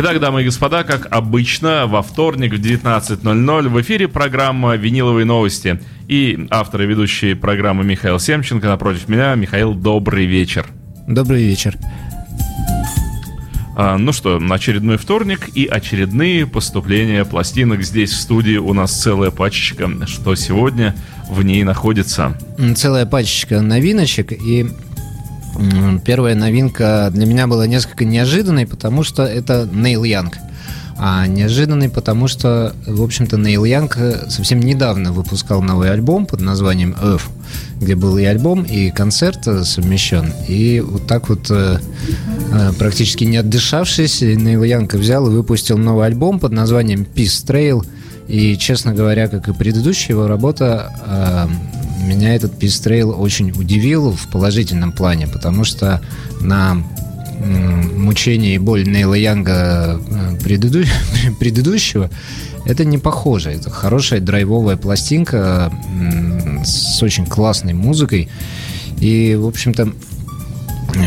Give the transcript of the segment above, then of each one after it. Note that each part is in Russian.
Итак, дамы и господа, как обычно, во вторник в 19.00 в эфире программа «Виниловые новости». И автор и ведущий программы Михаил Семченко напротив меня. Михаил, добрый вечер. Добрый вечер. А, ну что, очередной вторник и очередные поступления пластинок. Здесь в студии у нас целая пачечка, что сегодня в ней находится. Целая пачечка новиночек и Первая новинка для меня была несколько неожиданной, потому что это Нейл Янг. А неожиданный, потому что, в общем-то, Нейл Янг совсем недавно выпускал новый альбом под названием Earth, где был и альбом, и концерт совмещен. И вот так вот, э, э, практически не отдышавшись, Нейл Янг взял и выпустил новый альбом под названием Peace Trail. И, честно говоря, как и предыдущая его работа, э, меня этот Trail очень удивил в положительном плане, потому что на мучение и боль Нейла Янга э, преду... предыдущего это не похоже. Это хорошая драйвовая пластинка с очень классной музыкой. И, в общем-то,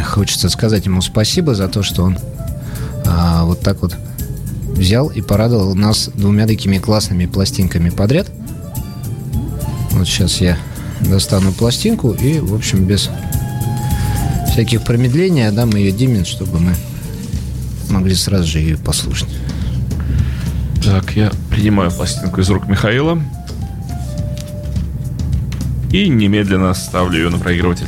хочется сказать ему спасибо за то, что он а, вот так вот взял и порадовал нас двумя такими классными пластинками подряд. Вот сейчас я достану пластинку и, в общем, без всяких промедлений отдам ее Димин, чтобы мы могли сразу же ее послушать. Так, я принимаю пластинку из рук Михаила и немедленно ставлю ее на проигрыватель.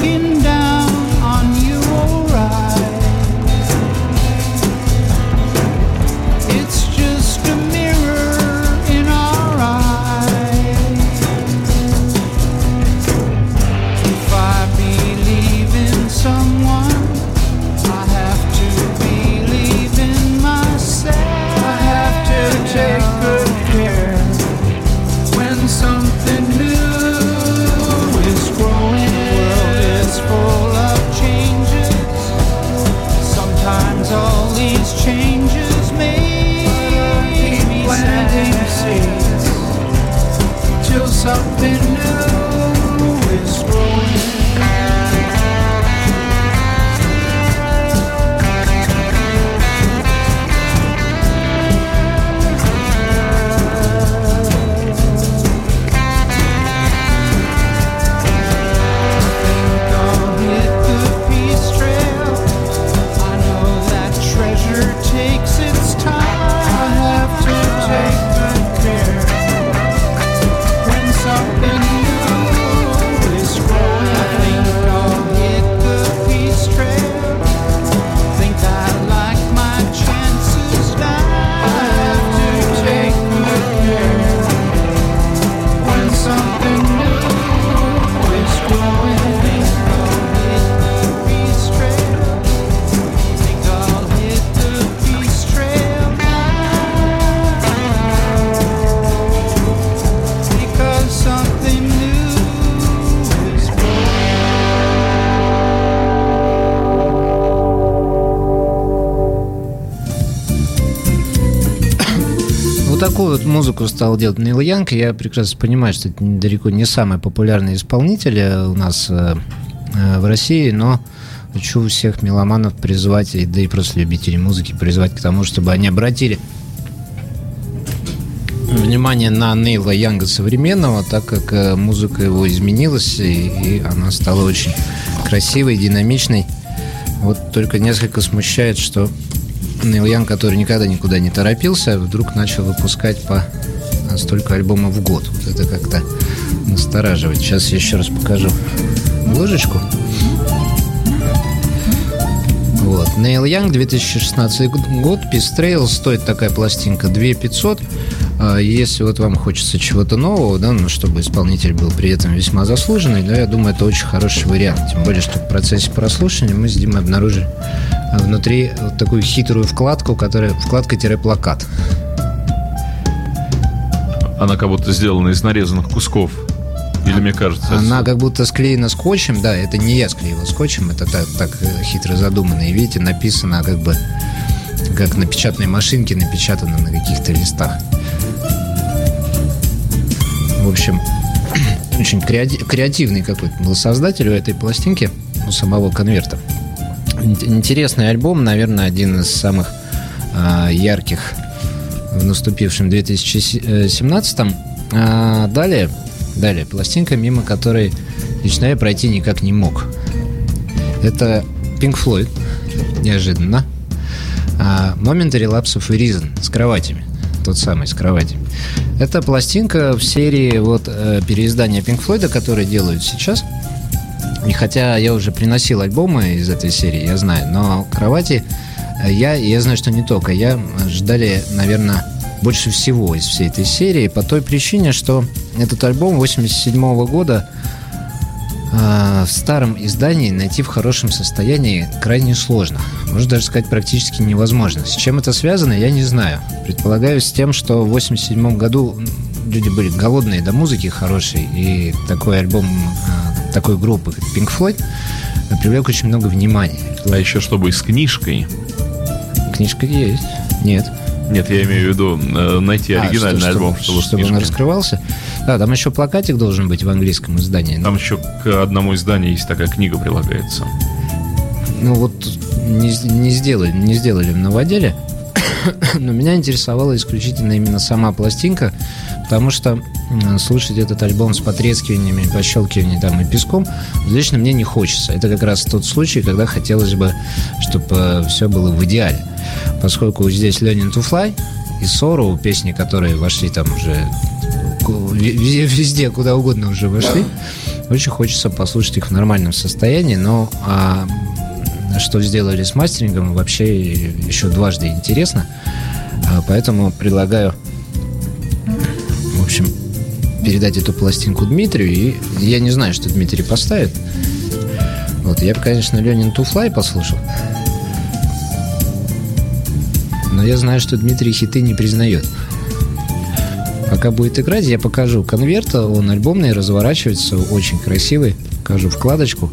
Looking down Такую вот музыку стал делать Нил Янг. Я прекрасно понимаю, что это далеко не самый популярный исполнитель у нас э, э, в России, но хочу всех меломанов призвать, и да и просто любителей музыки призвать к тому, чтобы они обратили внимание на Нейла Янга современного, так как э, музыка его изменилась, и она стала очень красивой, динамичной. Вот только несколько смущает, что Нейл Янг, который никогда никуда не торопился, вдруг начал выпускать по столько альбомов в год. Вот это как-то настораживает. Сейчас я еще раз покажу ложечку. Вот. Нейл Янг, 2016 год, Trail, стоит такая пластинка 2 500. А Если вот вам хочется чего-то нового, да, ну, чтобы исполнитель был при этом весьма заслуженный, да, я думаю, это очень хороший вариант. Тем более, что в процессе прослушивания мы с Димой обнаружили а, внутри вот такую хитрую вкладку, которая вкладка-плакат. Она как будто сделана из нарезанных кусков. Или мне кажется... Она как будто склеена скотчем, да, это не я склеивал скотчем, это так, так э, хитро задумано. И видите, написано как бы как на печатной машинке напечатано на каких-то листах. В общем, очень креати- креативный какой-то был создатель у этой пластинки, у самого конверта. Ин- Интересный альбом, наверное, один из самых а, ярких в наступившем 2017 а, далее, далее, пластинка, мимо которой лично я пройти никак не мог. Это Pink Floyd, неожиданно. А, Momentary Lapse of Reason с кроватями. Тот самый с кроватями. Это пластинка в серии вот э, переиздания Pink Floyd, которые делают сейчас. И хотя я уже приносил альбомы из этой серии, я знаю, но кровати э, я, я знаю, что не только я, э, ждали, наверное, больше всего из всей этой серии по той причине, что этот альбом 87 года э, в старом издании найти в хорошем состоянии крайне сложно. Можно даже сказать, практически невозможно. С чем это связано, я не знаю. Предполагаю, с тем, что в 87 году люди были голодные до музыки хорошей, и такой альбом э, такой группы, как Pink Floyd, привлек очень много внимания. А еще чтобы с книжкой. Книжка есть? Нет. Нет, я имею в виду э, найти А, оригинальный что- альбом, чтобы, чтобы, чтобы он раскрывался. Да, там еще плакатик должен быть в английском издании. Там еще к одному изданию есть такая книга прилагается. Ну вот не, не сделали, не сделали в новоделе. Но меня интересовала исключительно именно сама пластинка, потому что слушать этот альбом с потрескиваниями, пощелкиваниями там и песком лично мне не хочется. Это как раз тот случай, когда хотелось бы, чтобы все было в идеале. Поскольку здесь Learning to Fly и Сору, песни, которые вошли там уже везде, куда угодно уже вошли, очень хочется послушать их в нормальном состоянии, но а, что сделали с мастерингом, вообще еще дважды интересно. А, поэтому предлагаю передать эту пластинку Дмитрию, и я не знаю, что Дмитрий поставит. Вот, я бы, конечно, Ленин Туфлай послушал. Но я знаю, что Дмитрий хиты не признает. Пока будет играть, я покажу конверт. Он альбомный, разворачивается, очень красивый. Покажу вкладочку.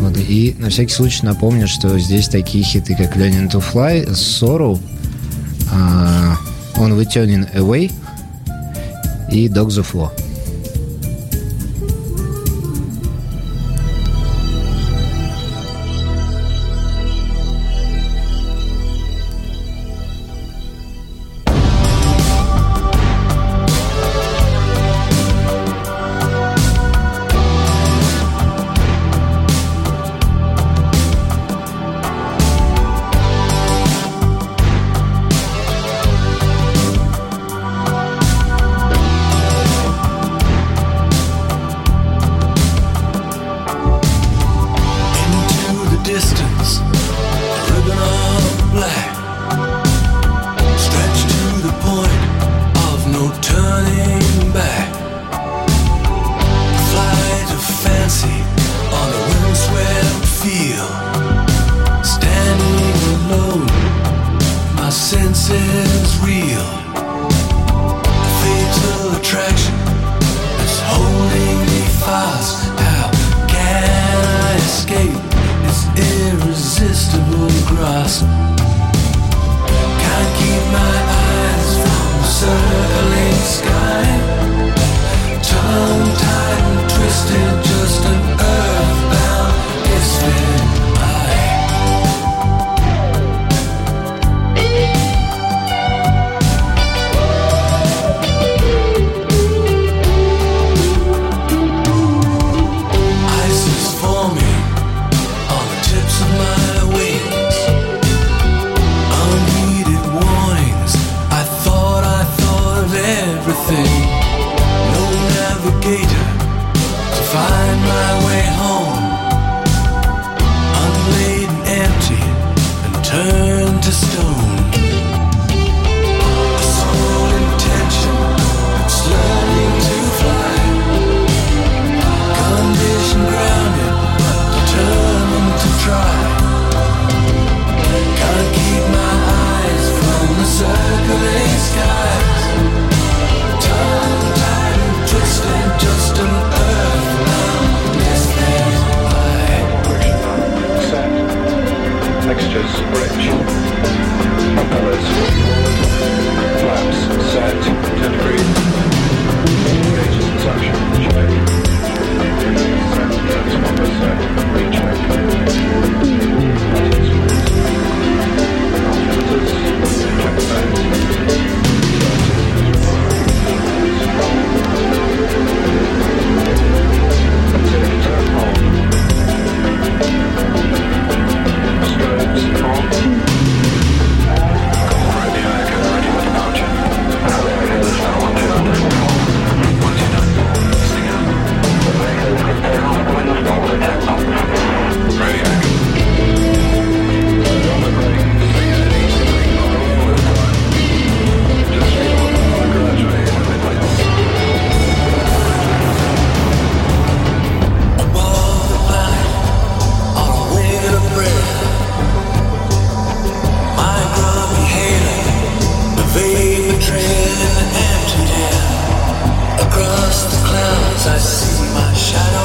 Вот, и на всякий случай напомню, что здесь такие хиты, как Ленин to Fly, Sorrow, а, uh, On Returning Away – и Dog the Floor. shadow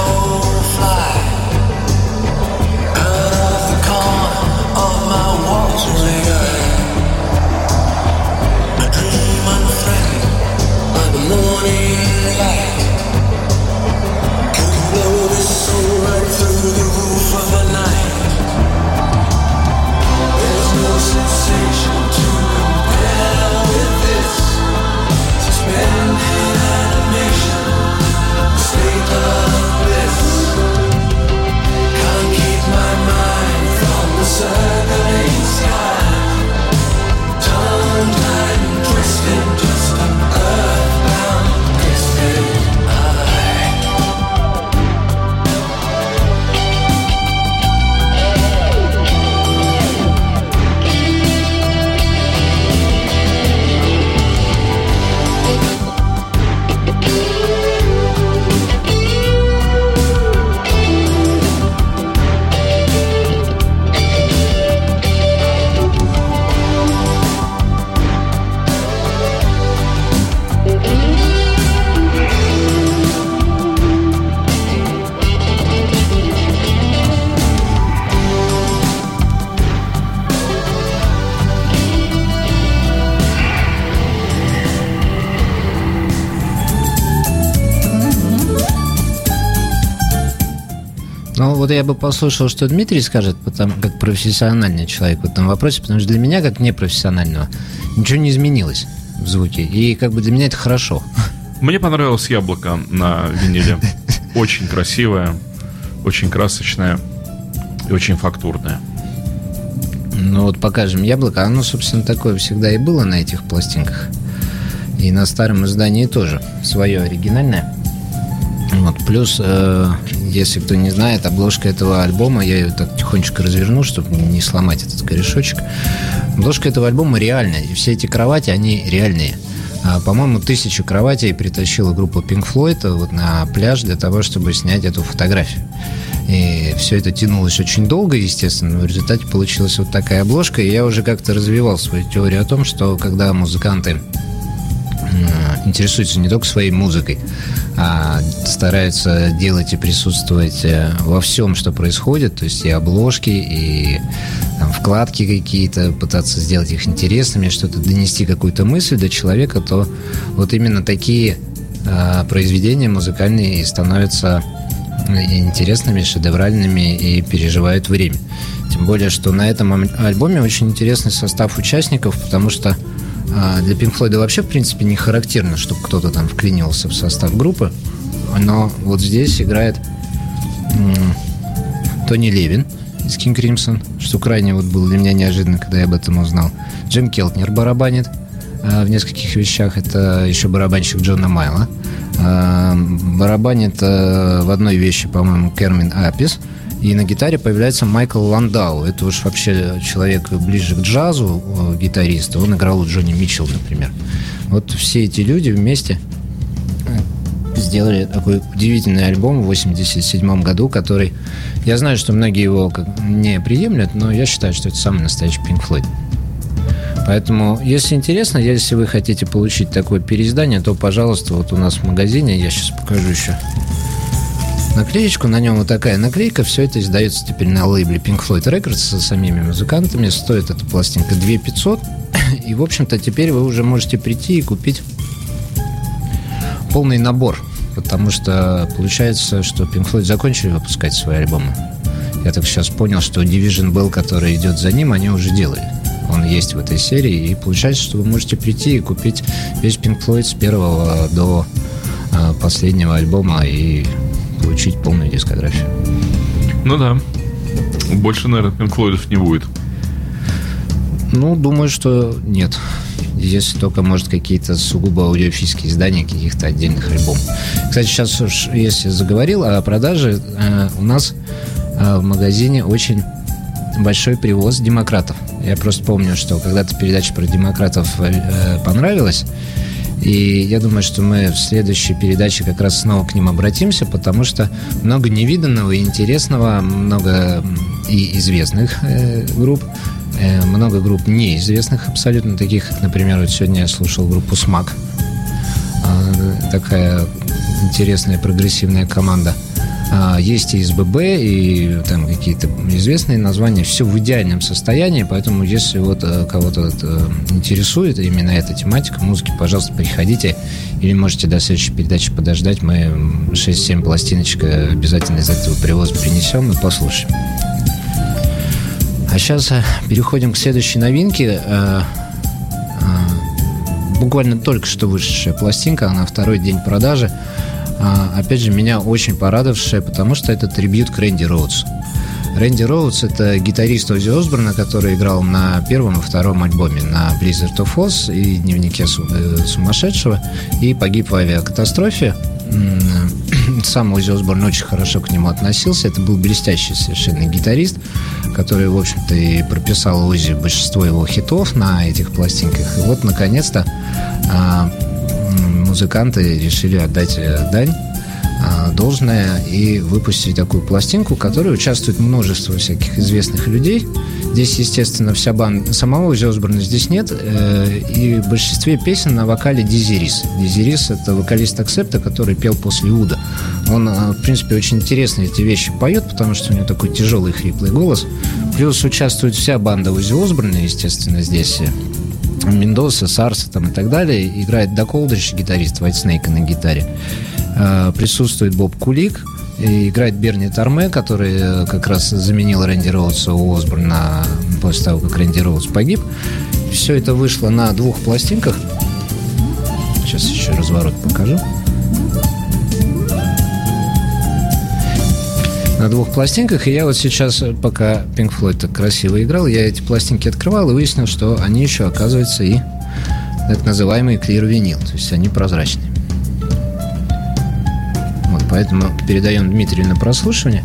я бы послушал, что Дмитрий скажет, потому, как профессиональный человек в этом вопросе, потому что для меня, как непрофессионального, ничего не изменилось в звуке. И как бы для меня это хорошо. Мне понравилось яблоко на виниле. Очень красивое, очень красочное и очень фактурное. Ну вот покажем яблоко. Оно, собственно, такое всегда и было на этих пластинках. И на старом издании тоже. Свое оригинальное. Вот, плюс, э, если кто не знает, обложка этого альбома, я ее так тихонечко разверну, чтобы не сломать этот корешочек. Обложка этого альбома реальная, и все эти кровати, они реальные. А, по-моему, тысячу кроватей притащила группа Pink Floyd вот на пляж для того, чтобы снять эту фотографию. И все это тянулось очень долго, естественно, но в результате получилась вот такая обложка. И я уже как-то развивал свою теорию о том, что когда музыканты э, интересуются не только своей музыкой, а стараются делать и присутствовать э, во всем, что происходит, то есть и обложки, и там, вкладки какие-то, пытаться сделать их интересными, что-то донести какую-то мысль до человека, то вот именно такие э, произведения музыкальные и становятся э, интересными, шедевральными и переживают время. Тем более, что на этом альбоме очень интересный состав участников, потому что а, для Pink Floyd вообще, в принципе, не характерно, чтобы кто-то там вклинился в состав группы. Но вот здесь играет Тони Левин из King Crimson, что крайне вот было для меня неожиданно, когда я об этом узнал. Джим Келтнер барабанит а, в нескольких вещах. Это еще барабанщик Джона Майла. А, барабанит а, в одной вещи, по-моему, Кермин Апис. И на гитаре появляется Майкл Ландау. Это уж вообще человек ближе к джазу, э, гитарист. Он играл у Джонни Митчелл, например. Вот все эти люди вместе э, сделали такой удивительный альбом в 87 году, который... Я знаю, что многие его не приемлят, но я считаю, что это самый настоящий Pink Floyd. Поэтому, если интересно, если вы хотите получить такое переиздание, то, пожалуйста, вот у нас в магазине, я сейчас покажу еще наклеечку, на нем вот такая наклейка, все это издается теперь на лейбле Pink Floyd Records со самими музыкантами, стоит эта пластинка 2 500, и, в общем-то, теперь вы уже можете прийти и купить полный набор, потому что получается, что Pink Floyd закончили выпускать свои альбомы. Я так сейчас понял, что Division Bell, который идет за ним, они уже делали. Он есть в этой серии, и получается, что вы можете прийти и купить весь Pink Floyd с первого до а, последнего альбома и получить полную дискографию. Ну да. Больше, наверное, Floyd'ов не будет. Ну, думаю, что нет. Если только, может, какие-то сугубо аудиофильские издания каких-то отдельных альбомов. Кстати, сейчас уж, если заговорил о продаже, э, у нас э, в магазине очень большой привоз демократов. Я просто помню, что когда-то передача про демократов э, понравилась, и я думаю, что мы в следующей передаче как раз снова к ним обратимся, потому что много невиданного и интересного, много и известных э, групп, э, много групп неизвестных абсолютно, таких, как, например, вот сегодня я слушал группу «Смак», А, такая интересная прогрессивная команда. А, Есть и СББ, и там какие-то известные названия. Все в идеальном состоянии, поэтому если вот э, кого-то э, интересует именно эта тематика музыки, пожалуйста, приходите. Или можете до следующей передачи подождать. Мы м, 6-7 пластиночек э, обязательно из этого привоза принесем и послушаем. А сейчас переходим к следующей новинке. Э, э, Буквально только что вышедшая пластинка, она второй день продажи. А, опять же, меня очень порадовавшая, потому что это трибют к Рэнди Роудсу. Рэнди Роудс – это гитарист Оззи Осборна, который играл на первом и втором альбоме, на Blizzard of Oz и Дневнике э, сумасшедшего, и погиб в авиакатастрофе. Сам Оззи Осборн очень хорошо к нему относился. Это был блестящий совершенно гитарист, который, в общем-то, и прописал Оззи большинство его хитов на этих пластинках. И вот, наконец-то, а, музыканты решили отдать э, дань а, должное и выпустить такую пластинку, в которой участвует множество всяких известных людей. Здесь, естественно, вся банда... Самого Оззи Осборна здесь нет. э, и в большинстве песен на вокале Дизирис. Дизирис – это вокалист Аксепта, который пел после Уда. Он, э, в принципе, очень интересно эти вещи поет, потому что у него такой тяжелый хриплый голос. Плюс участвует вся банда Оззи Осборна, естественно, здесь. Мендоса, Сарса там и так далее. Играет Дак Олдрич, гитарист White Snake на гитаре. Э, Присутствует Боб Кулик. И играет Берни Торме, который э, как раз заменил Рэнди Роудса у Осборна после того, как Рэнди Роудс погиб. Все это вышло на двух пластинках. Сейчас еще разворот покажу. На двух пластинках, и я вот сейчас, э, пока Pink Floyd так красиво играл, я эти пластинки открывал и выяснил, что они еще, оказывается, и так называемый clear винил, то есть они прозрачные. Вот, поэтому передаем Дмитрию на прослушивание.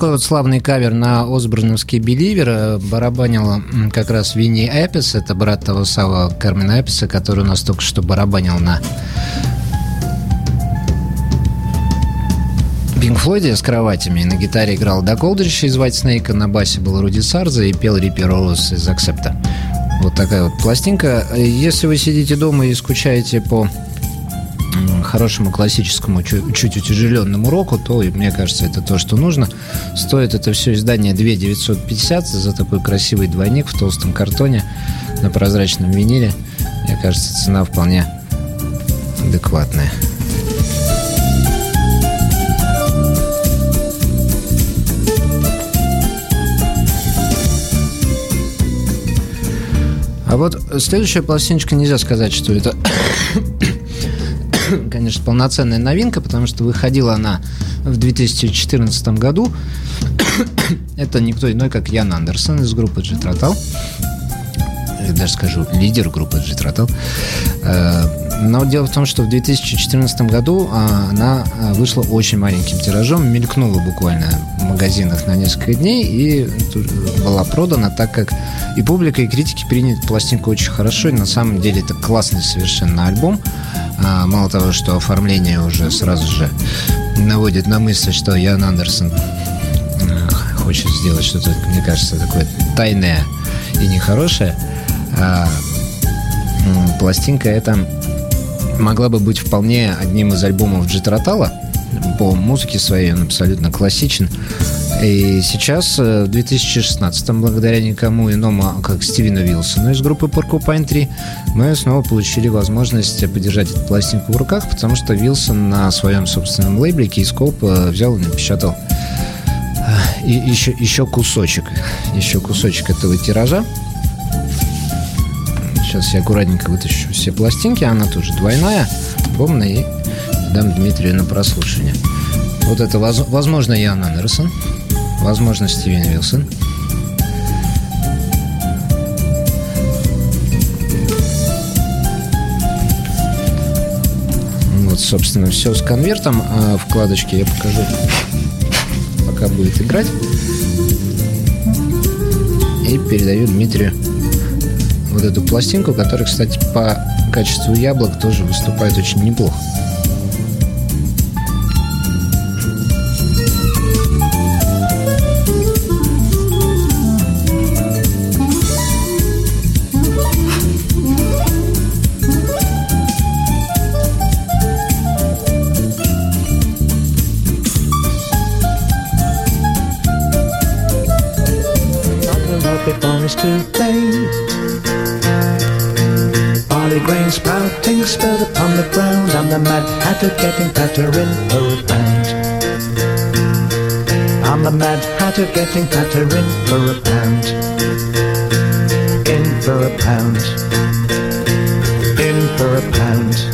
Такой вот славный кавер на Осборновский Беливер э, барабанил как раз Винни Эпис, это брат того самого Кармина Эписа, который у нас только что барабанил на Пинк Флойде с кроватями. На гитаре играл Дак Олдрич из White Snake, на басе был Руди Сарза и пел Риппи Роуз из Аксепта. Вот такая вот пластинка. Э, Если вы сидите дома и скучаете по хорошему классическому, чу- чуть утяжеленному року, то, мне кажется, это то, что нужно. Стоит это все издание 2 950 за такой красивый двойник в толстом картоне на прозрачном виниле. Мне кажется, цена вполне адекватная. А вот следующая пластиночка нельзя сказать, что это, конечно, полноценная новинка, потому что выходила она в 2014 году. это никто иной, как Ян Андерсон из группы Джетротал. Я даже скажу, лидер группы Джетротал. Но дело в том, что в 2014 году а, она а, вышла очень маленьким тиражом, мелькнула буквально в магазинах на несколько дней и тут была продана, так как и публика, и критики приняли пластинку очень хорошо. И на самом деле это классный совершенно альбом. А, Мало того, что оформление уже сразу же наводит на мысль, что Ян Андерсон э, хочет сделать что-то, мне кажется, такое тайное и нехорошее. А, пластинка эта могла бы быть вполне одним из альбомов Джитротала. По музыке своей он абсолютно классичен. И сейчас, э, в 2016 благодаря никому иному, как Стивену Вилсону из группы Porcupine 3, мы снова получили возможность подержать эту пластинку в руках, потому что Вилсон на своем собственном лейбле Keyscope э, взял и напечатал э, и еще, еще кусочек, еще кусочек этого тиража. Сейчас я аккуратненько вытащу все пластинки. Она тоже двойная, альбомная. И дам Дмитрию на прослушивание. Вот это, воз- возможно, Ян Андерсон. Возможно, Стивен Вилсон. Вот, собственно, все с конвертом. А вкладочки я покажу, пока будет играть. И передаю Дмитрию вот эту пластинку, которая, кстати, по качеству яблок тоже выступает очень неплохо. Too late. Barley grain sprouting spilled upon the ground. I'm the mad hatter getting fatter in for a pound. I'm the mad hatter getting fatter in for a pound. In for a pound. In for a pound.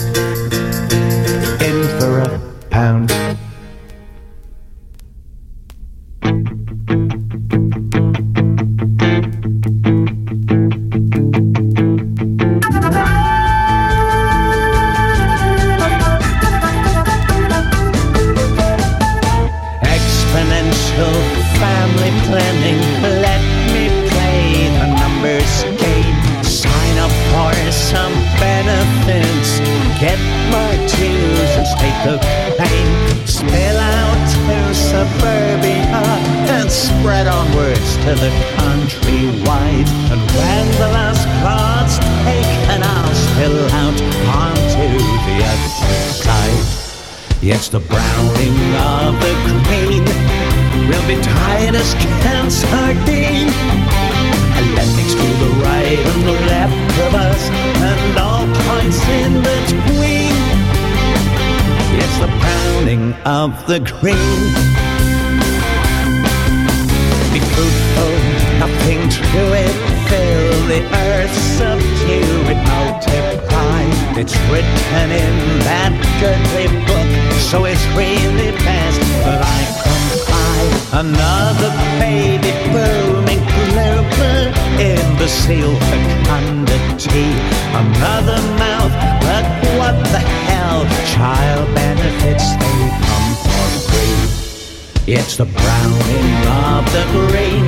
Another mouth, but what the hell? Child benefits, they come for free. It's the browning of the grain.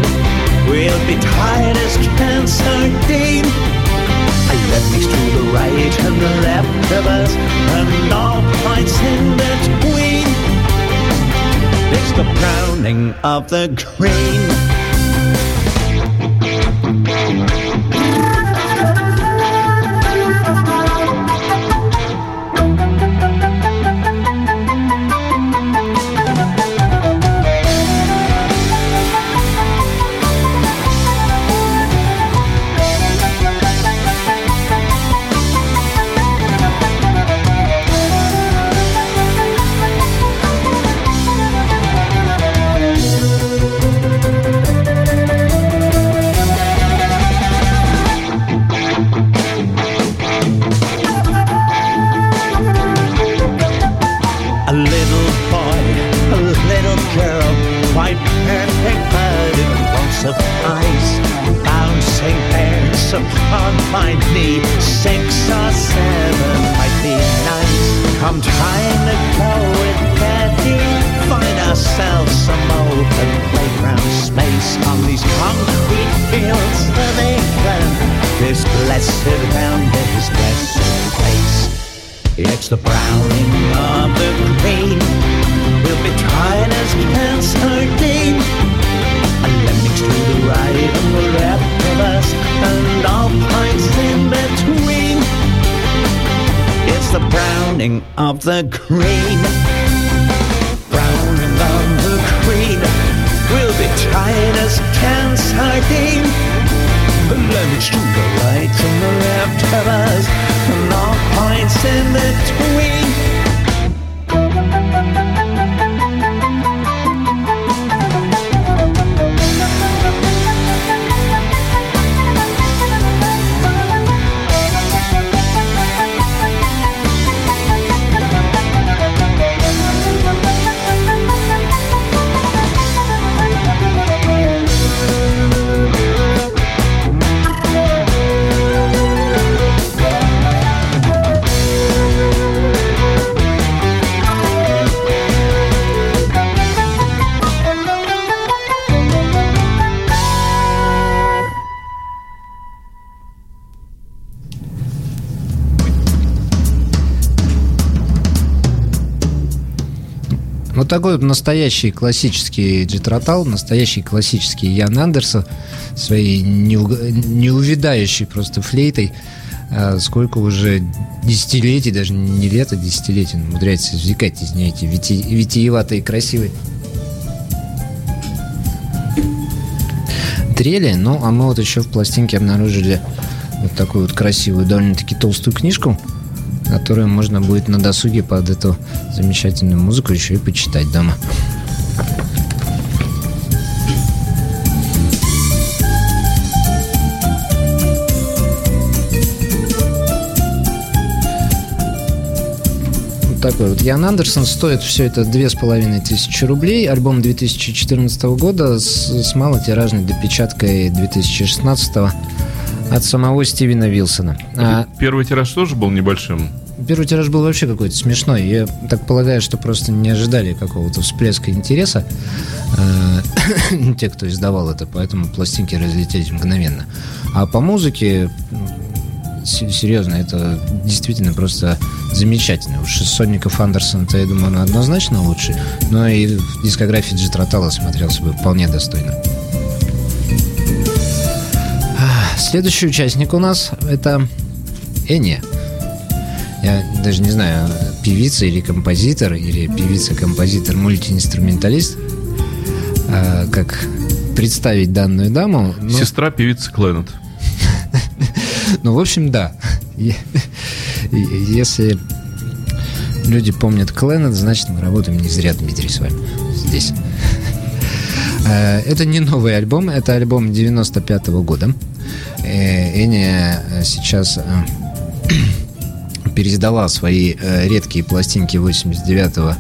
We'll be tired as can sardine. I left next to the right and the left of us, and all points in between. It's the browning of the grain. The browning of the grain. We'll be tired as can sardine. And lemmings to the right and the left of us, and all points in between. It's the browning of the grain. Такой вот настоящий классический Джитротал, настоящий классический Ян Андерсон своей неуг- неувядающей просто флейтой. А, Сколько уже десятилетий, даже не лет, а десятилетий, он умудряется извлекать из нее эти вити- витиеватые красивые трели. Ну, а мы вот еще в пластинке обнаружили вот такую вот красивую, довольно-таки толстую книжку, которую можно будет на досуге под эту замечательную музыку еще и почитать дома. Такой вот Ян Андерсон. Стоит все это две с половиной тысячи рублей. Альбом 2014 года с, с малотиражной допечаткой 2016 от самого Стивена Вилсона. А Первый тираж тоже был небольшим. Первый тираж был вообще какой-то смешной. Я так полагаю, что просто не ожидали какого-то всплеска интереса э, те, кто издавал это, поэтому пластинки разлетелись мгновенно. А по музыке, се- серьезно, это действительно просто замечательно. Уж из Сонников Андерсона-то, я думаю, он однозначно лучше, но и в дискографии Джитротала смотрелся бы вполне достойно. А, Следующий участник у нас это Эния. Я даже не знаю, певица или композитор, или певица-композитор, мультиинструменталист. А, как представить данную даму? Ну, Сестра певицы Кленнет. ну, в общем, да. Если люди помнят Кленнет, значит, мы работаем не зря, Дмитрий, с вами здесь. Э, Это не новый альбом, это альбом 95 года. Э, Эня э, сейчас э, переиздала свои редкие пластинки 89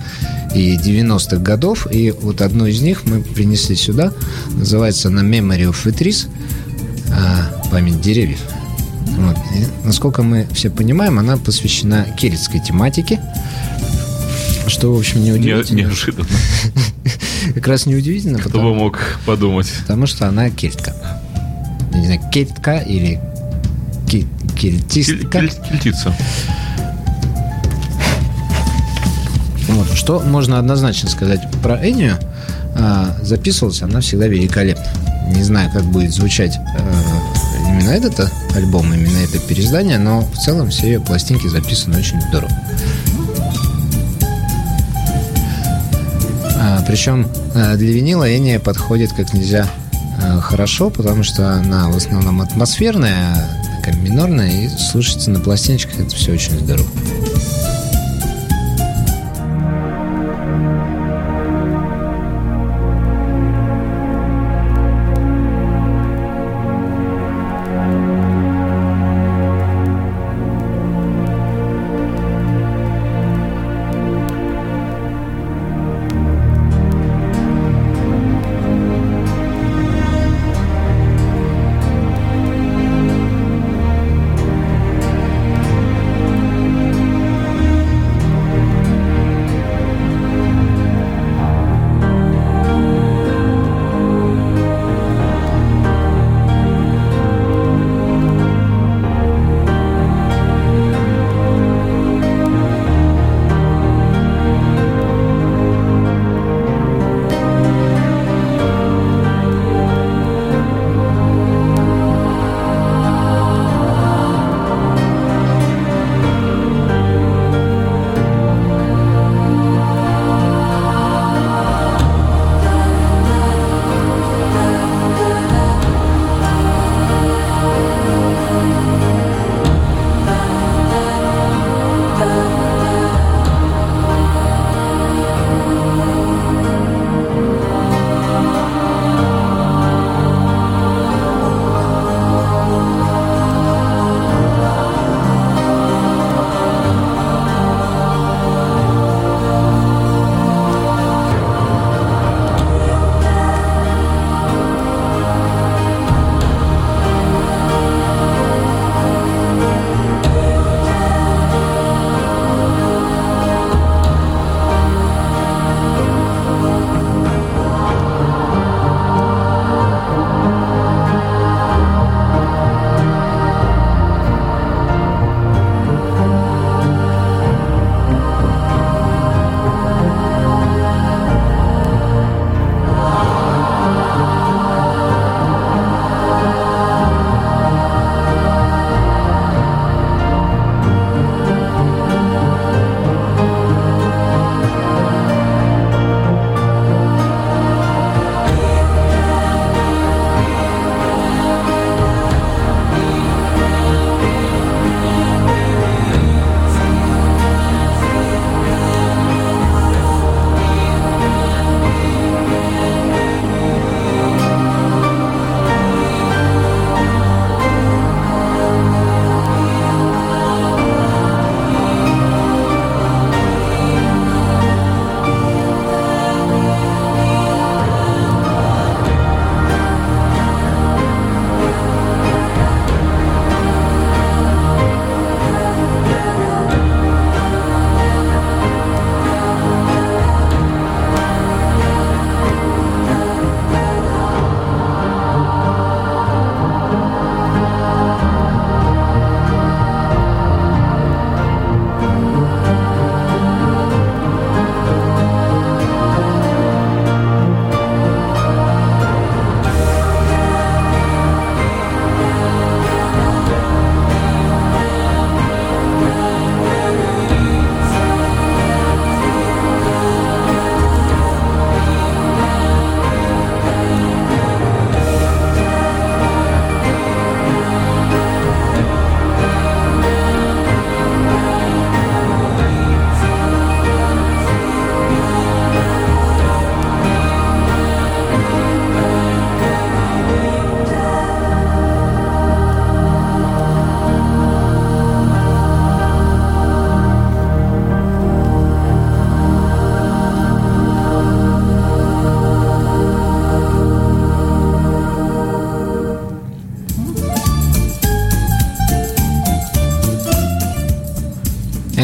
и 90-х годов, и вот одну из них мы принесли сюда. Называется она Memory of а, память деревьев. Вот. И, насколько мы все понимаем, она посвящена кельтской тематике, что, в общем, Не- неудивительно. неожиданно. как раз неудивительно, Кто потому, бы мог подумать. потому что она кельтка. Не знаю, кельтка или Кель- кельтистка. кель- Кельтица. Вот. Что можно однозначно сказать про Энию? А, записывалась она всегда великолепно. Не знаю, как будет звучать э, именно этот альбом, именно это переиздание, но в целом все ее пластинки записаны очень здорово. А, причем э, для винила Эния подходит как нельзя хорошо, потому что она в основном атмосферная, такая минорная, и слушается на пластиночках это все очень здорово.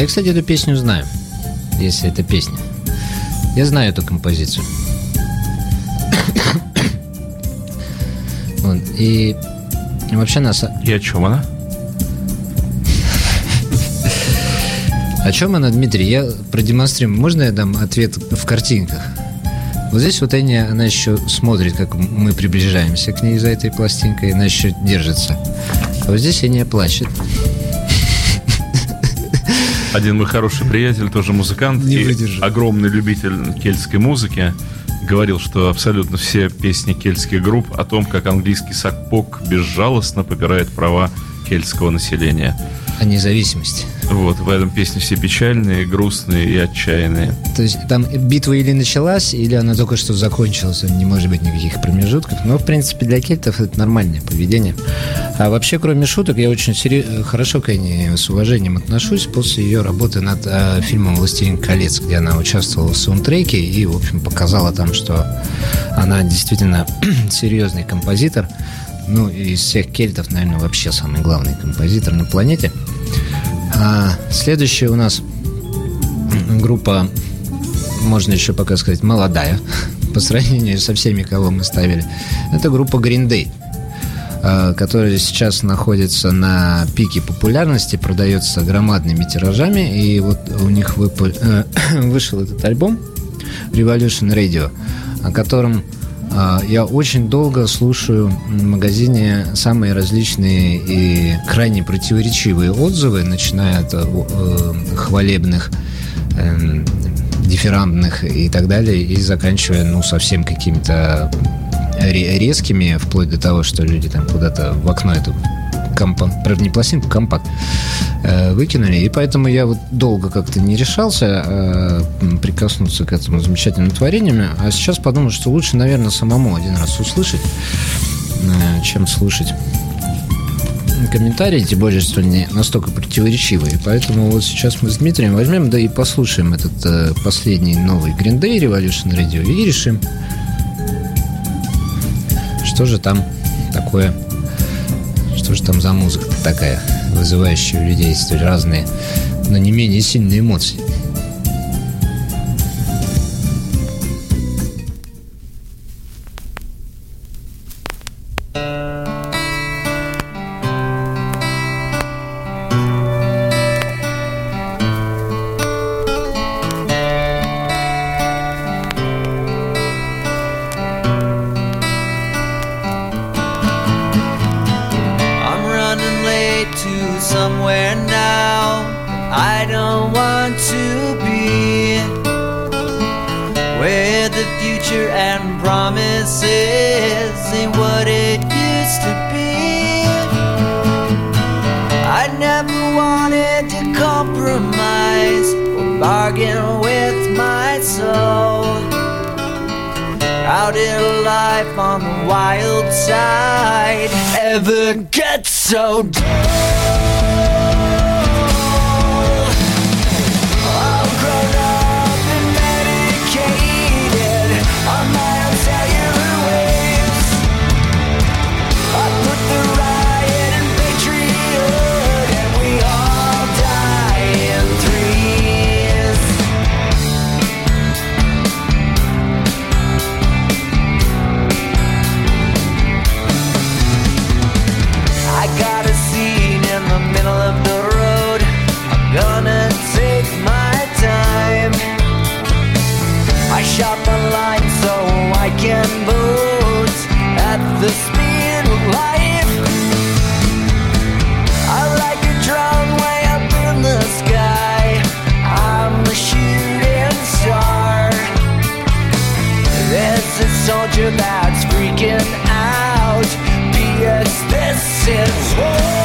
Я, кстати, эту песню знаю, если это песня. Я знаю эту композицию. вот, и вообще нас... И о чем она? О чем она, Дмитрий? Я продемонстрирую. Можно я дам ответ в картинках? Вот здесь вот Энни, она еще смотрит, как мы приближаемся к ней за этой пластинкой, она еще держится. А вот здесь Энни плачет. Один мой хороший приятель, тоже музыкант Не и огромный любитель кельтской музыки, говорил, что абсолютно все песни кельтских групп о том, как английский сакпок безжалостно попирает права кельтского населения. О независимости. Вот, в этом песни все печальные, грустные и отчаянные. То есть там битва или началась, или она только что закончилась, не может быть никаких промежутков. Но, в принципе, для кельтов это нормальное поведение. А вообще, кроме шуток, я очень сери- хорошо к ней с уважением отношусь после ее работы над э, фильмом «Властелин колец», где она участвовала в саундтреке и, в общем, показала там, что она действительно серьезный композитор. Ну, из всех кельтов, наверное, вообще самый главный композитор на планете. А следующая у нас группа, можно еще пока сказать, молодая, по сравнению со всеми, кого мы ставили. Это группа Green Day, э, которая сейчас находится на пике популярности, продается громадными тиражами, и вот у них выпу- э, вышел этот альбом Revolution Radio, о котором я очень долго слушаю в магазине самые различные и крайне противоречивые отзывы, начиная от э, э, хвалебных эм, дифирамбных и так далее, и заканчивая, ну, совсем какими-то ре- резкими, вплоть до того, что люди там куда-то в окно эту компакт, не пластинку, компакт э, выкинули, и поэтому я вот долго как-то не решался э, прикоснуться к этому замечательному творению, а сейчас подумал, что лучше, наверное, самому один раз услышать, э, чем слушать комментарии, тем более, что они настолько противоречивые. Поэтому вот сейчас мы с Дмитрием возьмем, да и послушаем этот э, последний новый Green Day Revolution Radio и решим, что же там такое, что же там за музыка такая, вызывающая у людей столь разные, но не менее сильные эмоции. Somewhere now. I don't want to be Where the future and promises ain't what it used to be. I never wanted to compromise or bargain with my soul. Out in life on the wild side ever get so dull? says, war.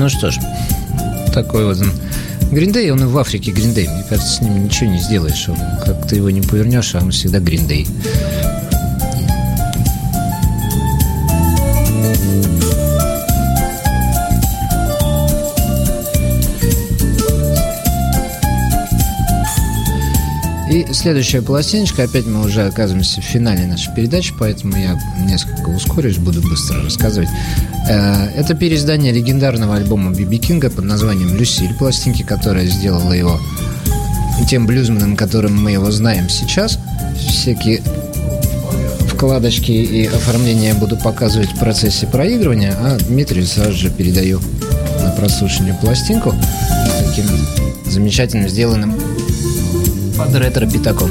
Ну что ж, такой вот он. Гриндей, он и в Африке Гриндей. Мне кажется, с ним ничего не сделаешь. Как ты его не повернешь, а он всегда Гриндей. И следующая пластиночка, опять мы уже оказываемся в финале нашей передачи, поэтому я несколько ускорюсь, буду быстро рассказывать. Э, Это переиздание легендарного альбома Биби Кинга под названием «Люсиль», пластинки, которая сделала его тем блюзменом, которым мы его знаем сейчас. Всякие вкладочки и оформление я буду показывать в процессе проигрывания, а Дмитрию сразу же передаю на прослушивание пластинку таким замечательным сделанным под ретро-пятаком.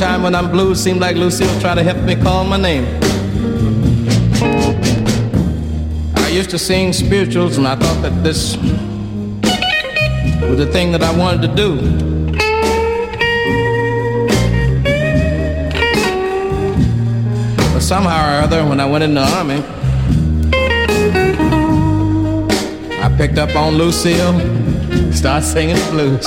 Sometime when I'm blue, seems like Lucille try to help me call my name. I used to sing spirituals, and I thought that this was the thing that I wanted to do. But somehow or other, when I went in the army, I picked up on Lucille, started singing blues.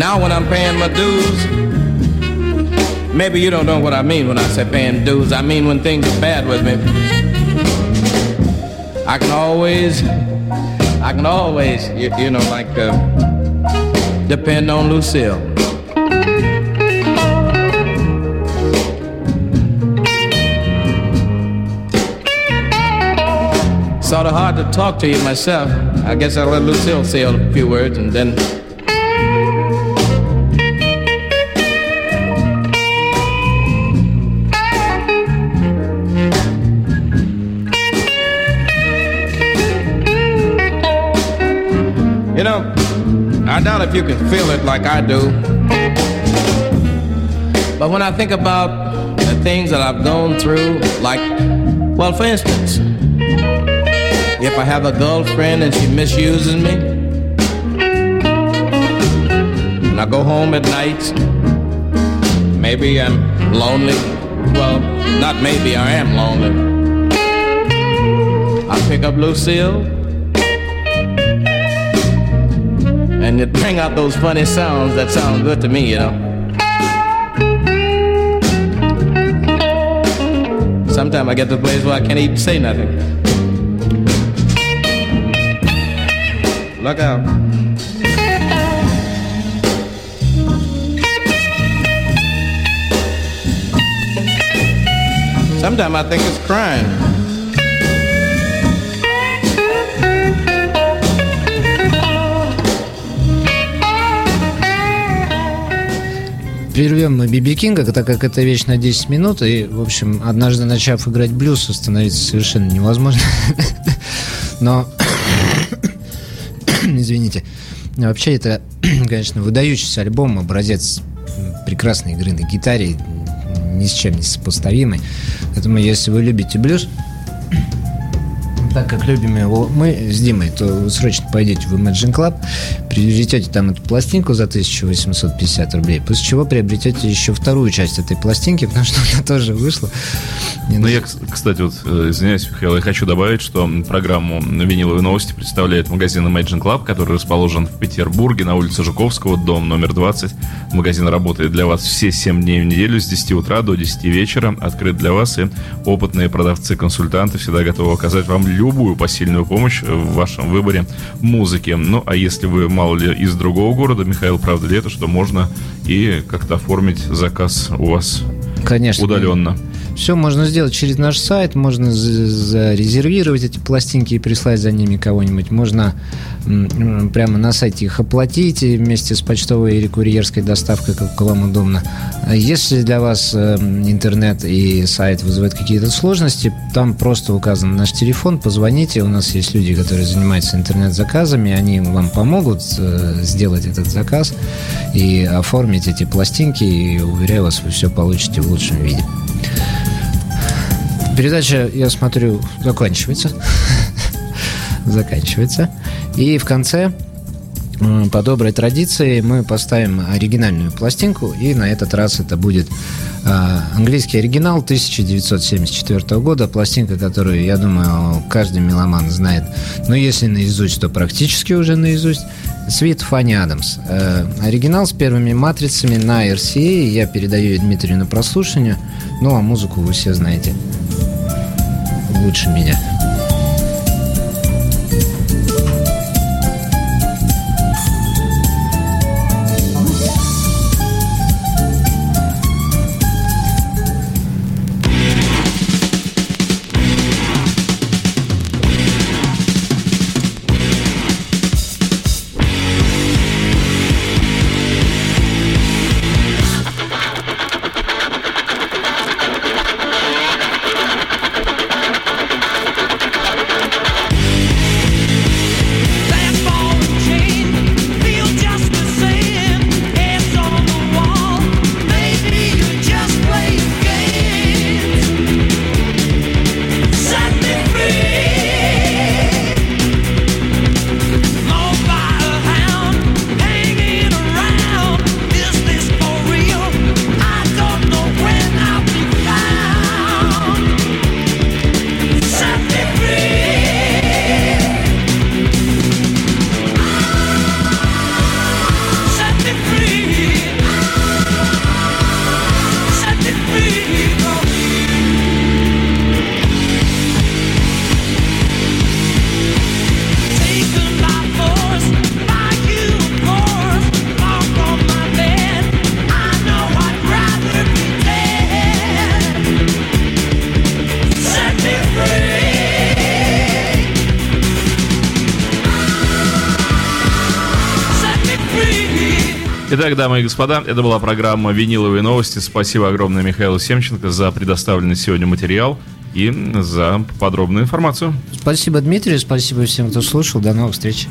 Now when I'm paying my dues, maybe you don't know what I mean when I say paying dues. I mean when things are bad with me. I can always, I can always, you, you know, like uh, depend on Lucille. Sort of hard to talk to you myself. I guess I'll let Lucille say a few words and then. I doubt if you can feel it like I do. But when I think about the things that I've gone through, like, well, for instance, if I have a girlfriend and she misuses me, and I go home at night, maybe I'm lonely. Well, not maybe, I am lonely. I pick up Lucille, bring out those funny sounds that sound good to me, you know. Sometimes I get to a place where I can't even say nothing. Look out. Sometimes I think it's crying. Прервем мы Биби Кинга, так как это вещь на 10 минут, и, в общем, однажды начав играть блюз, остановиться совершенно невозможно. Но, извините, вообще это, конечно, выдающийся альбом, образец прекрасной игры на гитаре, ни с чем не сопоставимый. Поэтому, если вы любите блюз, так как любим его мы с Димой, то срочно пойдете в Imagine Club, приобретете там эту пластинку за 1850 рублей, после чего приобретете еще вторую часть этой пластинки, потому что она тоже вышла. И Ну, я, кс- кстати, вот, э, извиняюсь, Михаил, я хочу добавить, что программу «Виниловые новости» представляет магазин Imagine Club, который расположен в Петербурге на улице Жуковского, дом номер 20. Магазин работает для вас все 7 дней в неделю с 10 утра до 10 вечера. Открыт для вас, и опытные продавцы-консультанты всегда готовы оказать вам любую посильную помощь в вашем выборе музыки. Ну, а если вы, мало ли, из другого города, Михаил, правда ли это, что можно и как-то оформить заказ у вас Конечно. удаленно? Все можно сделать через наш сайт, можно за- зарезервировать эти пластинки и прислать за ними кого-нибудь. Можно прямо на сайте их оплатить вместе с почтовой или курьерской доставкой, как вам удобно. Если для вас э, интернет и сайт вызывают какие-то сложности, там просто указан наш телефон, позвоните. У нас есть люди, которые занимаются интернет-заказами, они вам помогут э, сделать этот заказ и оформить эти пластинки. И уверяю вас, вы все получите в лучшем виде. Передача, я смотрю, заканчивается. заканчивается. И в конце, м, по доброй традиции, мы поставим оригинальную пластинку. И на этот раз это будет а, английский оригинал 1974 года. Пластинка, которую, я думаю, каждый меломан знает. Но если наизусть, то практически уже наизусть. Свит Фанни Адамс. Э, оригинал с первыми матрицами на RCA. Я передаю Дмитрию на прослушивание. Ну, а музыку вы все знаете лучше меня. Итак, дамы и господа, это была программа «Виниловые новости». Спасибо огромное Михаилу Семченко за предоставленный сегодня материал и за подробную информацию. Спасибо, Дмитрий, спасибо всем, кто слушал. До новых встреч.